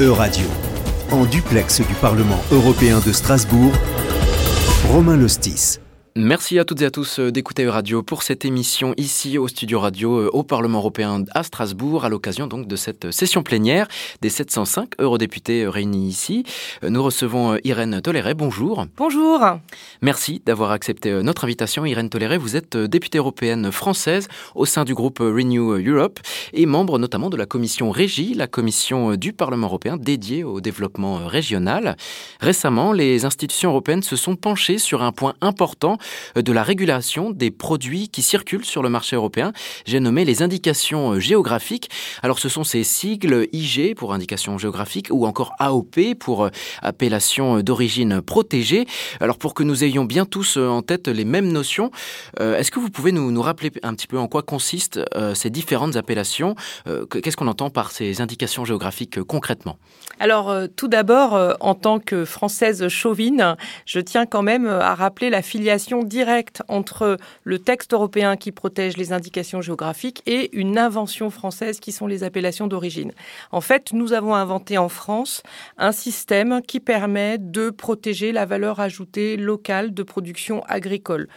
E-Radio, en duplex du Parlement européen de Strasbourg, Romain Lostis. Merci à toutes et à tous euh, d'écouter Radio pour cette émission ici au Studio Radio euh, au Parlement européen à Strasbourg à l'occasion donc de cette session plénière des 705 eurodéputés euh, réunis ici. Nous recevons Irène Toléré. Bonjour. Bonjour. Merci d'avoir accepté notre invitation. Irène Toléré, vous êtes députée européenne française au sein du groupe Renew Europe et membre notamment de la commission Régie, la commission du Parlement européen dédiée au développement régional. Récemment, les institutions européennes se sont penchées sur un point important euh, de la régulation des produits qui circulent sur le marché européen. J'ai nommé les indications euh, géographiques. Alors ce sont ces sigles IG pour indication géographique ou encore AOP pour euh, appellation d'origine protégée. Alors pour que nous ayons bien tous en tête les mêmes notions, est-ce que vous pouvez nous, nous, rappeler un petit peu en quoi consistent ces différentes appellations Qu'est-ce qu'on entend par ces indications géographiques concrètement? Alors tout d'abord, en tant que française chauvine, je tiens quand même à rappeler la filiation directe entre le texte européen qui protège les indications géographiques et une invention française qui sont les appellations d'origine. En fait, nous avons inventé en France un système qui permet de protéger la valeur ajoutée locale de production agricole.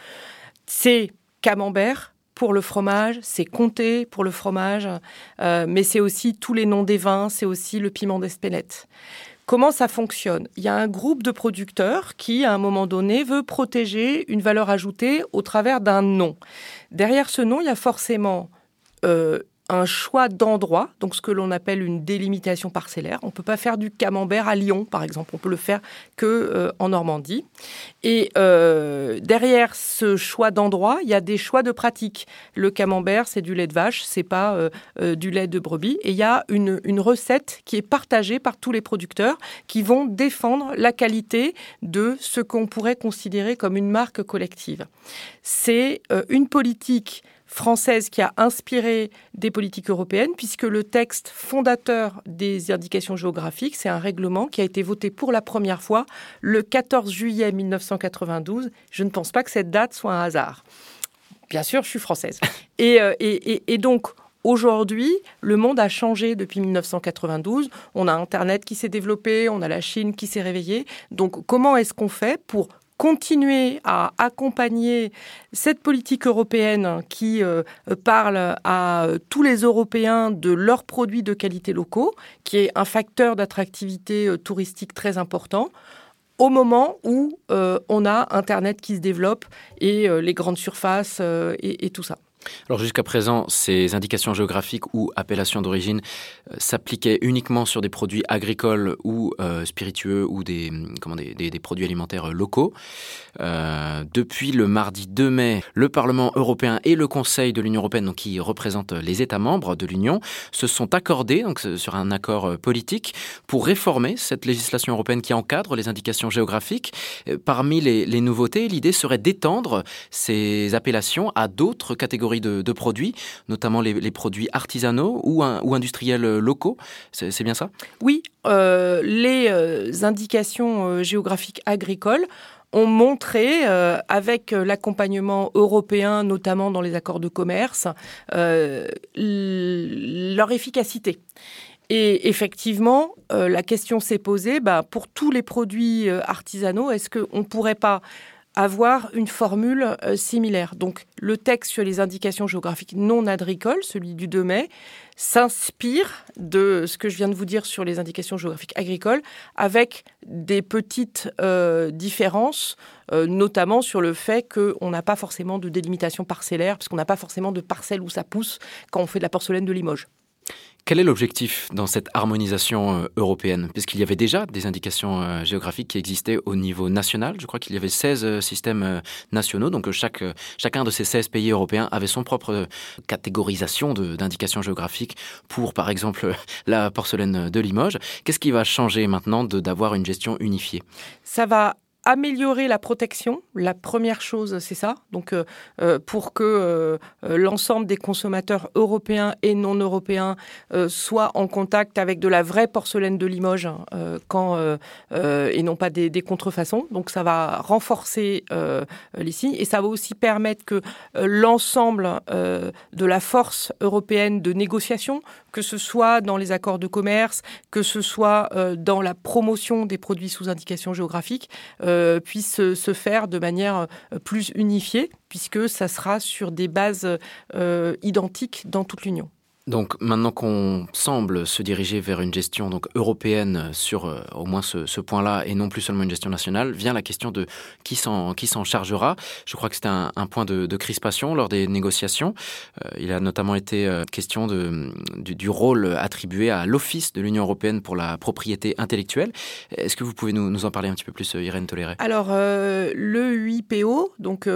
C'est camembert, pour le fromage, c'est comté pour le fromage, euh, mais c'est aussi tous les noms des vins, c'est aussi le piment d'Espelette. Comment ça fonctionne? Il y a un groupe de producteurs qui, à un moment donné, veut protéger une valeur ajoutée au travers d'un nom. Derrière ce nom, il y a forcément euh, un choix d'endroit, donc ce que l'on appelle une délimitation parcellaire. On ne peut pas faire du camembert à Lyon, par exemple. On peut le faire que euh, en Normandie. Et euh, derrière ce choix d'endroit, il y a des choix de pratique. Le camembert, c'est du lait de vache, c'est pas euh, du lait de brebis. Et il y a une, une recette qui est partagée par tous les producteurs qui vont défendre la qualité de ce qu'on pourrait considérer comme une marque collective. C'est une politique française qui a inspiré des politiques européennes, puisque le texte fondateur des indications géographiques, c'est un règlement qui a été voté pour la première fois le 14 juillet 1992. Je ne pense pas que cette date soit un hasard. Bien sûr, je suis française. Euh, et, et donc, Aujourd'hui, le monde a changé depuis 1992. On a Internet qui s'est développé, on a la Chine qui s'est réveillée. Donc, comment est-ce qu'on fait pour continuer à accompagner cette politique européenne qui euh, parle à tous les Européens de leurs produits de qualité locaux, qui est un facteur d'attractivité euh, touristique très important au moment où euh, on a Internet qui se développe et les grandes surfaces et tout ça. Alors jusqu'à présent, ces indications géographiques ou appellations d'origine euh, s'appliquaient uniquement sur des produits agricoles ou euh, spiritueux ou des, comment, des, produits alimentaires locaux. Euh, depuis le mardi 2 mai, le Parlement européen et le Conseil de l'Union européenne, donc qui représentent les États membres de l'Union, se sont accordés donc, sur un accord politique pour réformer cette législation européenne qui encadre les indications géographiques. Parmi les, les nouveautés, l'idée serait d'étendre ces appellations à d'autres catégories de, produits, notamment les, produits artisanaux ou, industriels euh, locaux. C'est bien ça? Oui, euh, les euh, indications géographiques agricoles ont montré, avec l'accompagnement européen, notamment dans les accords de commerce, leur efficacité. Et effectivement, la question s'est posée, bah, pour tous les produits artisanaux, est-ce qu'on ne pourrait pas avoir une formule euh, similaire. Donc le texte sur les indications géographiques non agricoles, celui du 2 mai, s'inspire de ce que je viens de vous dire sur les indications géographiques agricoles, avec des petites euh, différences, euh, notamment sur le fait qu'on n'a pas forcément de délimitation parcellaire, parce qu'on n'a pas forcément de parcelle où ça pousse quand on fait de la porcelaine de Limoges. Quel est l'objectif dans cette harmonisation euh, européenne? Puisqu'il y avait déjà des indications euh, géographiques qui existaient au niveau national. Je crois qu'il y avait 16 euh, systèmes nationaux. Donc chacun de ces 16 pays européens avait son propre catégorisation d'indications géographiques pour, par exemple, la porcelaine de Limoges. Qu'est-ce qui va changer maintenant d'avoir une gestion unifiée? Ça va améliorer la protection. La première chose, c'est ça. Donc, euh, euh, pour que euh, l'ensemble des consommateurs européens et non européens soient en contact avec de la vraie porcelaine de Limoges quand, et non pas des, des, contrefaçons. Donc, ça va renforcer les signes et ça va aussi permettre que l'ensemble de la force européenne de négociation que ce soit dans les accords de commerce, que ce soit dans la promotion des produits sous indication géographique, puisse se faire de manière plus unifiée, puisque ça sera sur des bases identiques dans toute l'Union. Donc maintenant qu'on semble se diriger vers une gestion donc européenne sur euh, au moins ce, point-là et non plus seulement une gestion nationale, vient la question de qui s'en qui s'en chargera. Je crois que c'était un, point de, crispation lors des négociations. Euh, il a notamment été euh, question du, rôle attribué à l'Office de l'Union européenne pour la propriété intellectuelle. Est-ce que vous pouvez nous, nous, en parler un petit peu plus, Irène Toléré? Alors le UIPO, donc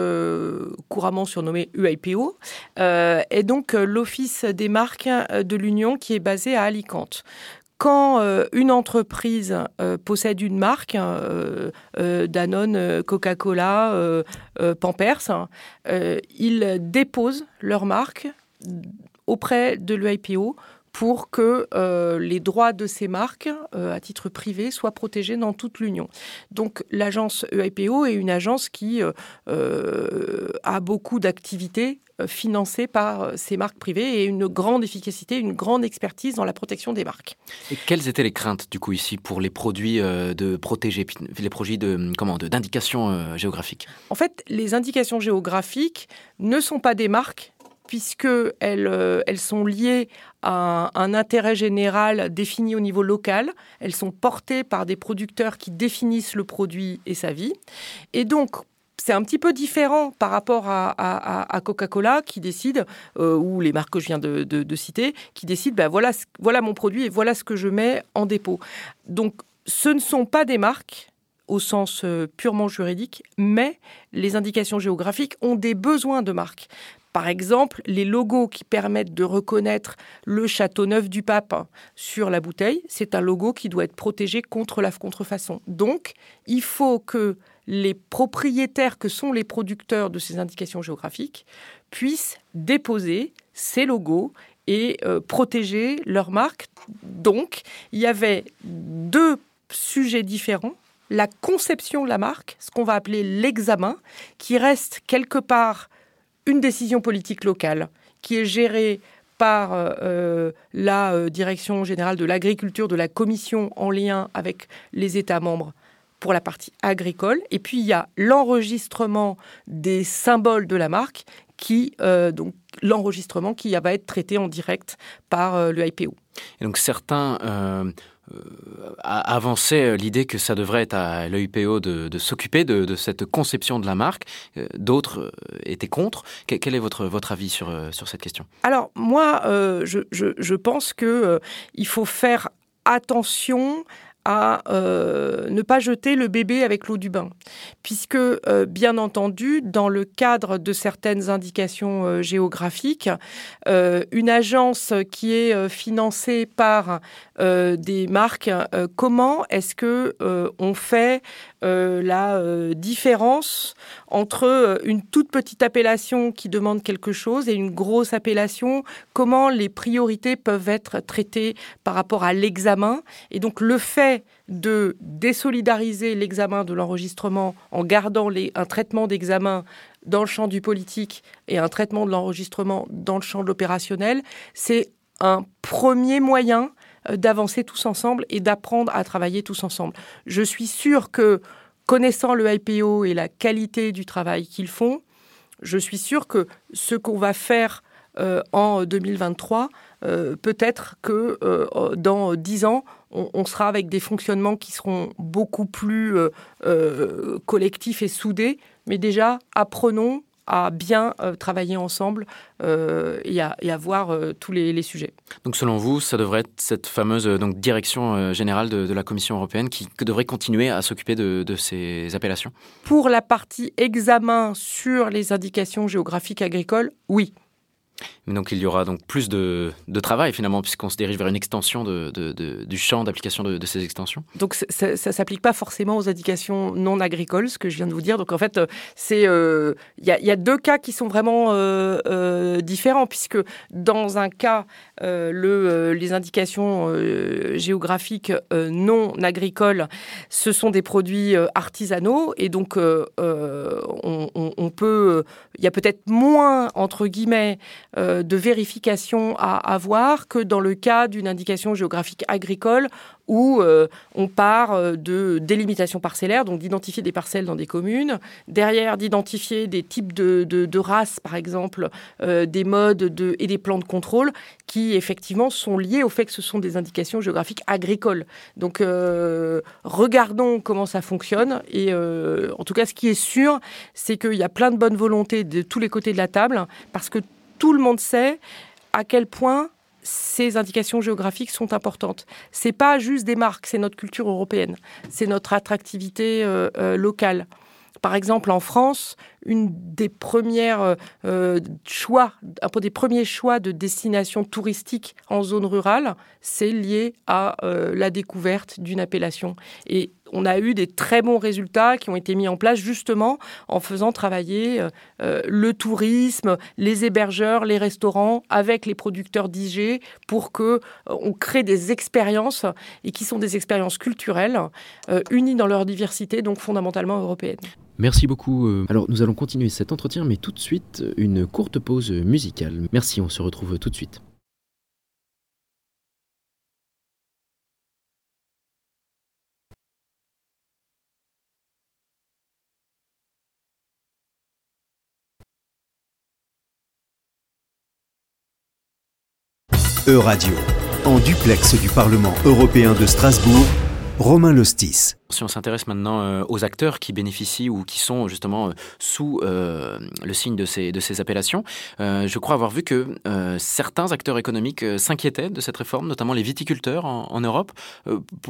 couramment surnommé UIPO, est donc l'Office des marques euh, de l'Union qui est basée à Alicante. Quand euh, une entreprise euh, possède une marque, hein, Danone, Coca-Cola, Pampers, hein, ils déposent leur marque auprès de l'EIPO pour que les droits de ces marques, à titre privé, soient protégés dans toute l'Union. Donc l'agence EIPO est une agence qui a beaucoup d'activités euh, financé par euh, ces marques privées et une grande efficacité, une grande expertise dans la protection des marques. Et quelles étaient les craintes du coup ici pour les produits euh, de protéger, les produits de comment d'indication géographique En fait, les indications géographiques ne sont pas des marques puisqu'elles elles sont liées à un, intérêt général défini au niveau local. Elles sont portées par des producteurs qui définissent le produit et sa vie. Et donc, c'est un petit peu différent par rapport à, Coca-Cola qui décide, euh, ou les marques que je viens de, citer, qui décident, ben voilà, voilà mon produit et voilà ce que je mets en dépôt. Donc, ce ne sont pas des marques au sens euh, purement juridique, mais les indications géographiques ont des besoins de marques. Par exemple, les logos qui permettent de reconnaître le château neuf du pape sur la bouteille, c'est un logo qui doit être protégé contre la contrefaçon. Donc, il faut que les propriétaires que sont les producteurs de ces indications géographiques puissent déposer ces logos et euh, protéger leur marque. Donc, il y avait deux sujets différents. La conception de la marque, ce qu'on va appeler l'examen, qui reste quelque part une décision politique locale, qui est gérée par euh, euh, la Direction générale de l'agriculture de la Commission en lien avec les États membres pour la partie agricole. Et puis il y a l'enregistrement des symboles de la marque qui euh, donc l'enregistrement qui va être traité en direct par euh, le IPO. Et donc certains euh, avançaient l'idée que ça devrait être à l'EIPO de, s'occuper de, cette conception de la marque. D'autres étaient contre. Quel est votre, votre avis sur, sur cette question? Alors moi, je, je, pense qu'il il faut faire attention à euh, ne pas jeter le bébé avec l'eau du bain, puisque euh, bien entendu, dans le cadre de certaines indications euh, géographiques, une agence qui est financée par des marques, comment est-ce que on fait la différence entre une toute petite appellation qui demande quelque chose et une grosse appellation? Comment les priorités peuvent être traitées par rapport à l'examen? Et donc le fait de désolidariser l'examen de l'enregistrement en gardant un traitement d'examen dans le champ du politique et un traitement de l'enregistrement dans le champ de l'opérationnel, c'est un premier moyen euh, d'avancer tous ensemble et d'apprendre à travailler tous ensemble. Je suis sûre que, connaissant le IPO et la qualité du travail qu'ils font, je suis sûre que ce qu'on va faire euh, en 2023, euh, peut-être que dans dix ans, on, sera avec des fonctionnements qui seront beaucoup plus euh, euh, collectifs et soudés. Mais déjà, apprenons à bien euh, travailler ensemble et, à, voir tous les, sujets. Donc selon vous, ça devrait être cette fameuse donc, direction générale de, la Commission européenne qui devrait continuer à s'occuper de, de, ces appellations? Pour la partie examen sur les indications géographiques agricoles, oui. Donc il y aura donc plus de, travail finalement puisqu'on se dirige vers une extension du champ d'application de, ces extensions. Donc ça, ne s'applique pas forcément aux indications non agricoles, ce que je viens de vous dire. Donc en fait, c'est euh, il y, a deux cas qui sont vraiment euh, euh, différents puisque dans un cas, le, les indications géographiques non agricoles, ce sont des produits artisanaux et donc on, on peut, il y a peut-être moins entre guillemets de vérification à avoir que dans le cas d'une indication géographique agricole où on part de délimitation parcellaire, donc d'identifier des parcelles dans des communes, derrière d'identifier des types de, de, races, par exemple, des modes de, et des plans de contrôle qui effectivement sont liés au fait que ce sont des indications géographiques agricoles. Donc regardons comment ça fonctionne et en tout cas ce qui est sûr, c'est qu'il y a plein de bonnes volontés de tous les côtés de la table parce que tout le monde sait à quel point ces indications géographiques sont importantes. C'est pas juste des marques, c'est notre culture européenne, c'est notre attractivité euh, euh, locale. Par exemple, en France, une des premières euh, choix, un des premiers choix de destination touristique en zone rurale, c'est lié à la découverte d'une appellation. On a eu des très bons résultats qui ont été mis en place justement en faisant travailler euh, euh, le tourisme, les hébergeurs, les restaurants avec les producteurs d'IG pour que euh, crée des expériences et qui sont des expériences culturelles unies dans leur diversité, donc fondamentalement européennes. Merci beaucoup. Alors nous allons continuer cet entretien, mais tout de suite une courte pause musicale. Merci, on se retrouve tout de suite. E-Radio, en duplex du Parlement européen de Strasbourg, Romain Lostis. Si on s'intéresse maintenant euh, aux acteurs qui bénéficient ou qui sont justement euh, sous euh, le signe de ces, de ces appellations, je crois avoir vu que certains acteurs économiques s'inquiétaient de cette réforme, notamment les viticulteurs en, Europe.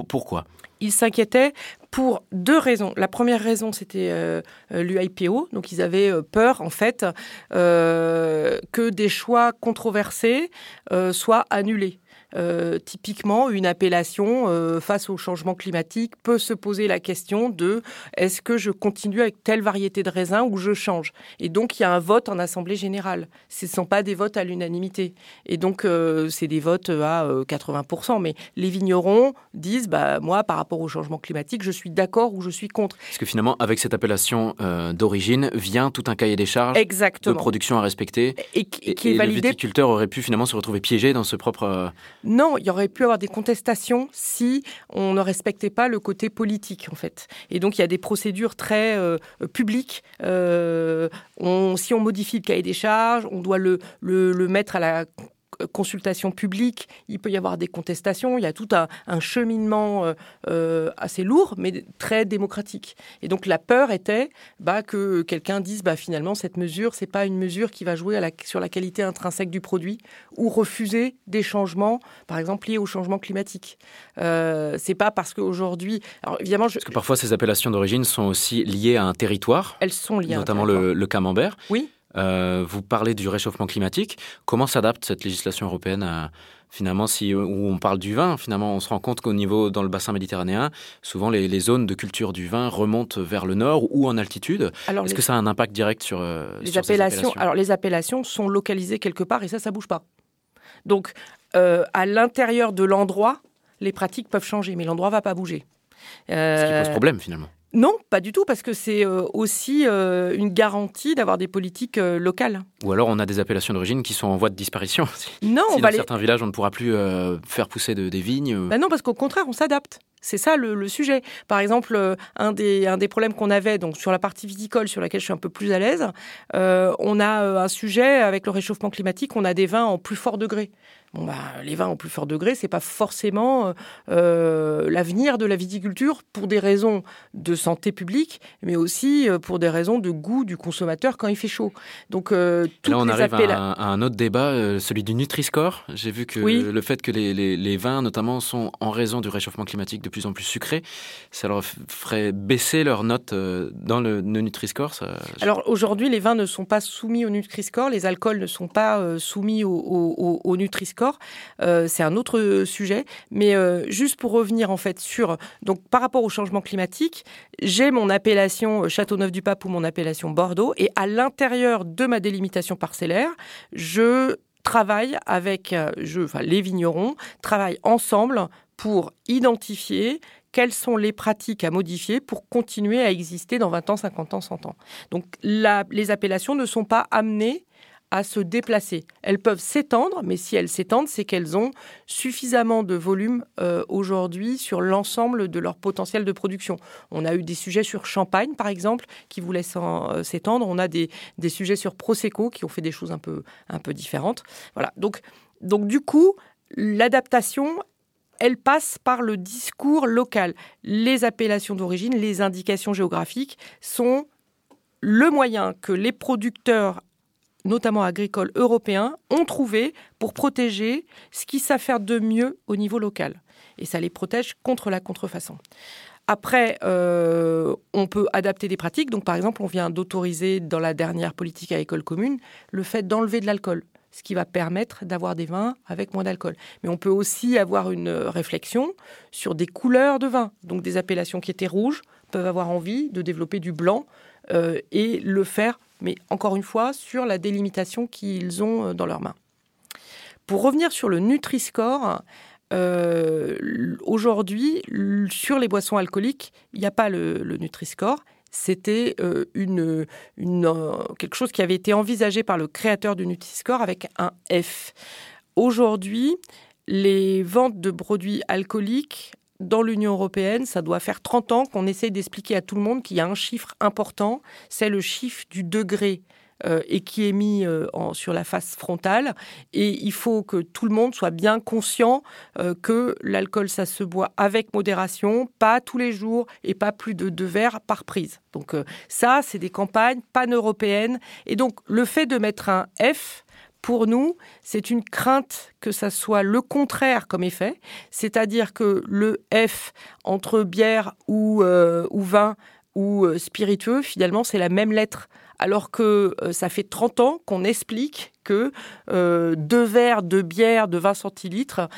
pourquoi? Ils s'inquiétaient pour deux raisons. La première raison, c'était l'UIPO. Donc, ils avaient peur, en fait, que des choix controversés soient annulés. Euh, typiquement, une appellation euh, face au changement climatique peut se poser la question de est-ce que je continue avec telle variété de raisin ou je change? Et donc, il y a un vote en Assemblée générale. Ce ne sont pas des votes à l'unanimité. Et donc, euh, c'est des votes à 80%. Mais les vignerons disent, bah, moi, par rapport au changement climatique, je suis d'accord ou je suis contre. Parce que finalement, avec cette appellation d'origine, vient tout un cahier des charges de production à respecter. Et, qui est validé. le viticulteur aurait pu finalement se retrouver piégé dans ce propre... Non, il y aurait pu avoir des contestations si on ne respectait pas le côté politique, en fait. Et donc, il y a des procédures très euh, publiques. Euh, si on modifie le cahier des charges, on doit le mettre à la consultation publique, il peut y avoir des contestations, il y a tout un, cheminement euh, euh, assez lourd, mais très démocratique. Et donc la peur était bah, que quelqu'un dise bah, finalement cette mesure, c'est pas une mesure qui va jouer sur la qualité intrinsèque du produit ou refuser des changements, par exemple liés au changement climatique. Euh, c'est pas parce qu'aujourd'hui, alors évidemment, parce que parfois ces appellations d'origine sont aussi liées à un territoire. Elles sont liées, notamment le, le camembert. Oui. Euh, vous parlez du réchauffement climatique. Comment s'adapte cette législation européenne à, finalement, si où on parle du vin, finalement, on se rend compte qu'au niveau dans le bassin méditerranéen, souvent les, zones de culture du vin remontent vers le nord ou en altitude. Est-ce que ça a un impact direct sur, euh, les appellations, Alors les appellations sont localisées quelque part et ça, ça bouge pas. Donc euh, à l'intérieur de l'endroit, les pratiques peuvent changer, mais l'endroit va pas bouger. Ce qui pose problème finalement. Non, pas du tout, parce que c'est euh, aussi euh, une garantie d'avoir des politiques euh, locales. Ou alors on a des appellations d'origine qui sont en voie de disparition. Non, si dans certains villages on ne pourra plus faire pousser des vignes. Ben non, parce qu'au contraire, on s'adapte. C'est ça le, sujet. Par exemple, un des, un des problèmes qu'on avait donc sur la partie viticole, sur laquelle je suis un peu plus à l'aise, on a un sujet avec le réchauffement climatique, on a des vins en plus fort degré. Bon, bah, les vins en plus fort degré, c'est pas forcément euh, l'avenir de la viticulture pour des raisons de santé publique, mais aussi euh, pour des raisons de goût du consommateur quand il fait chaud. Donc euh, là, on arrive à, un autre débat, celui du Nutri-Score. J'ai vu que le fait que les, les, vins, notamment, sont en raison du réchauffement climatique de plus en plus sucrés, ça leur ferait baisser leur note dans le, Nutri-Score. Alors aujourd'hui, les vins ne sont pas soumis au Nutri-Score, les alcools ne sont pas soumis au, au, au Nutri-Score. Euh, c'est un autre sujet. Mais euh, juste pour revenir en fait sur donc par rapport au changement climatique, j'ai mon appellation euh, Châteauneuf-du-Pape ou mon appellation Bordeaux, et à l'intérieur de ma délimitation parcellaire, je travaille avec, les vignerons travaillent ensemble pour identifier quelles sont les pratiques à modifier pour continuer à exister dans 20 ans, 50 ans, 100 ans. Donc les appellations ne sont pas amenées à se déplacer. Elles peuvent s'étendre, mais si elles s'étendent, c'est qu'elles ont suffisamment de volume euh, aujourd'hui sur l'ensemble de leur potentiel de production. On a eu des sujets sur Champagne, par exemple, qui voulaient euh, s'étendre. On a des, des, sujets sur Prosecco qui ont fait des choses un peu, un peu différentes. Voilà. Donc, donc du coup, l'adaptation, elle passe par le discours local. Les appellations d'origine, les indications géographiques sont le moyen que les producteurs notamment agricoles européens, ont trouvé pour protéger ce qu'ils savent faire de mieux au niveau local. Et ça les protège contre la contrefaçon. Après, euh, on peut adapter des pratiques. Donc, par exemple, on vient d'autoriser dans la dernière politique à école commune le fait d'enlever de l'alcool, ce qui va permettre d'avoir des vins avec moins d'alcool. Mais on peut aussi avoir une réflexion sur des couleurs de vin. Donc, des appellations qui étaient rouges peuvent avoir envie de développer du blanc euh, et le faire mais encore une fois, sur la délimitation qu'ils ont euh, dans leurs mains. Pour revenir sur le Nutri-Score, euh, aujourd'hui, sur les boissons alcooliques, il n'y a pas le, Nutri-Score. C'était euh, une, quelque chose qui avait été envisagé par le créateur du Nutri-Score avec un F. Aujourd'hui, les ventes de produits alcooliques dans l'Union européenne, ça doit faire 30 ans qu'on essaye d'expliquer à tout le monde qu'il y a un chiffre important, c'est le chiffre du degré. Euh, et qui est mis euh, sur la face frontale. Et il faut que tout le monde soit bien conscient euh, que l'alcool, ça se boit avec modération, pas tous les jours et pas plus de deux verres par prise. Donc ça, c'est des campagnes pan-européennes. Et donc le fait de mettre un F, pour nous, c'est une crainte que ça soit le contraire comme effet, c'est-à-dire que le F entre bière ou, euh, ou vin ou euh, spiritueux, finalement, c'est la même lettre. Alors que euh, ça fait 30 ans qu'on explique que deux verres de bière de 20 centilitres,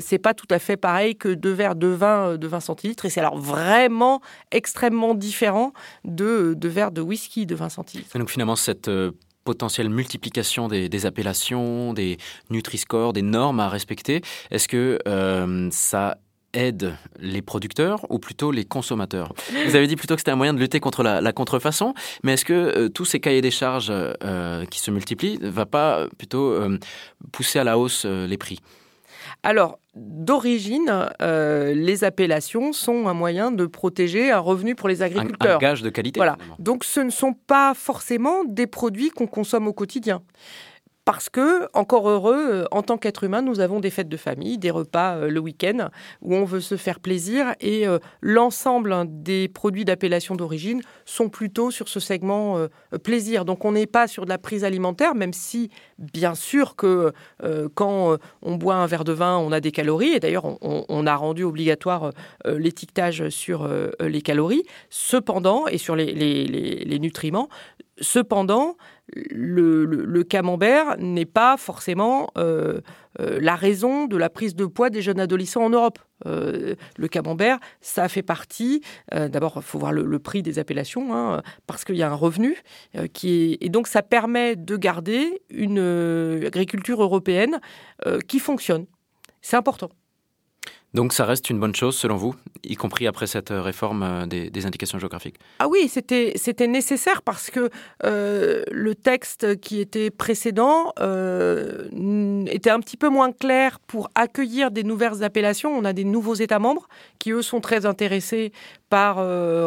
c'est pas tout à fait pareil que deux verres de vin de 20 centilitres. Et c'est alors vraiment extrêmement différent de deux verres de whisky de 20 centilitres. donc finalement, cette potentielle multiplication des, appellations, des Nutri-Score, des normes à respecter. Est-ce que euh, ça aide les producteurs ou plutôt les consommateurs? Vous avez dit plutôt que c'était un moyen de lutter contre la, contrefaçon, mais est-ce que euh, tous ces cahiers des charges euh, qui se multiplient ne va pas plutôt pousser à la hausse les prix? Alors, d'origine, euh, les appellations sont un moyen de protéger un revenu pour les agriculteurs. Un, gage de qualité. Voilà. Donc, ce ne sont pas forcément des produits qu'on consomme au quotidien parce que, encore heureux, euh, en tant qu'être humain, nous avons des fêtes de famille, des repas euh, le week-end où on veut se faire plaisir et euh, l'ensemble des produits d'appellation d'origine sont plutôt sur ce segment plaisir. Donc on n'est pas sur de la prise alimentaire, même si, bien sûr, que quand on boit un verre de vin, on a des calories et d'ailleurs on, a rendu obligatoire l'étiquetage sur les calories. Cependant, et sur les nutriments, cependant, le, camembert n'est pas forcément euh, euh, la raison de la prise de poids des jeunes adolescents en Europe. Euh, le camembert, ça fait partie. D'abord, il faut voir le, prix des appellations, hein, parce qu'il y a un revenu qui est, et donc ça permet de garder une agriculture européenne qui fonctionne. C'est important. Donc ça reste une bonne chose selon vous, y compris après cette euh, réforme euh, des, indications géographiques? Ah oui, c'était, nécessaire parce que euh, le texte qui était précédent était un petit peu moins clair pour accueillir des nouvelles appellations. On a des nouveaux États membres qui, eux, sont très intéressés par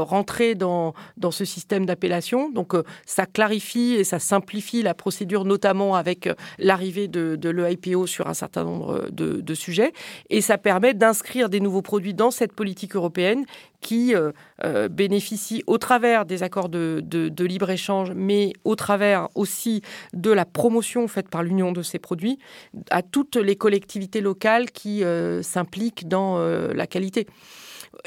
rentrer dans, ce système d'appellation. Donc ça clarifie et ça simplifie la procédure, notamment avec l'arrivée de, l'EIPO sur un certain nombre de, de sujets. Et ça permet d'un inscrire des nouveaux produits dans cette politique européenne qui euh, euh, bénéficie au travers des accords de, libre-échange, mais au travers aussi de la promotion faite par l'Union de ces produits à toutes les collectivités locales qui euh, s'impliquent dans la qualité.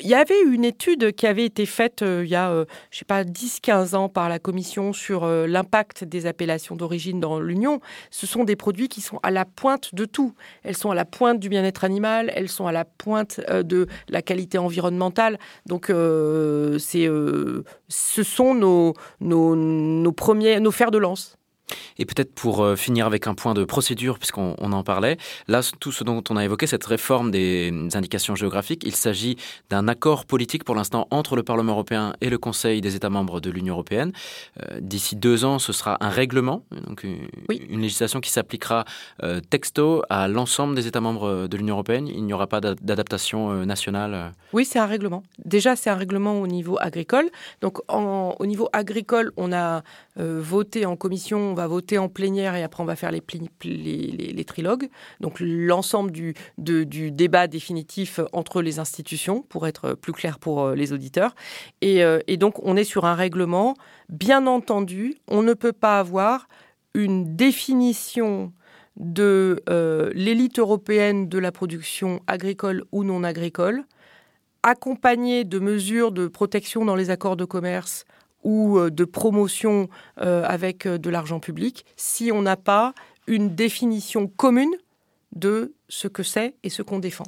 Il y avait une étude qui avait été faite euh, il y a, euh, je sais pas, 10-15 ans par la Commission sur euh, l'impact des appellations d'origine dans l'Union. Ce sont des produits qui sont à la pointe de tout. Elles sont à la pointe du bien-être animal, elles sont à la pointe de la qualité environnementale. Donc, ce sont nos, nos, nos premiers, nos fers de lance. Et peut-être pour euh, finir avec un point de procédure, puisqu'on en parlait, là, tout ce dont on a évoqué, cette réforme des indications géographiques, il s'agit d'un accord politique pour l'instant entre le Parlement européen et le Conseil des États membres de l'Union européenne. Euh, d'ici deux ans, ce sera un règlement, donc une, législation qui s'appliquera euh, texto à l'ensemble des États membres de l'Union européenne. Il n'y aura pas d'adaptation nationale. Oui, c'est un règlement. Déjà, c'est un règlement au niveau agricole. Donc, au niveau agricole, on a voté en commission, va voter en plénière et après on va faire les, trilogues. Donc l'ensemble du, débat définitif entre les institutions, pour être plus clair pour euh, les auditeurs. Et, euh, et donc on est sur un règlement. Bien entendu, on ne peut pas avoir une définition de euh, l'élite européenne de la production agricole ou non agricole, accompagnée de mesures de protection dans les accords de commerce ou euh, de promotion euh, avec euh, de l'argent public si on n'a pas une définition commune de ce que c'est et ce qu'on défend.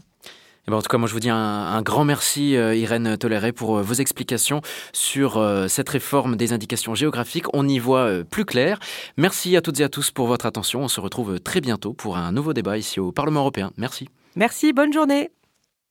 Eh ben, en tout cas, moi, je vous dis un, grand merci, Irène Toléré, pour vos explications sur cette réforme des indications géographiques. On y voit plus clair. Merci à toutes et à tous pour votre attention. On se retrouve très bientôt pour un nouveau débat ici au Parlement européen. Merci. Merci, bonne journée.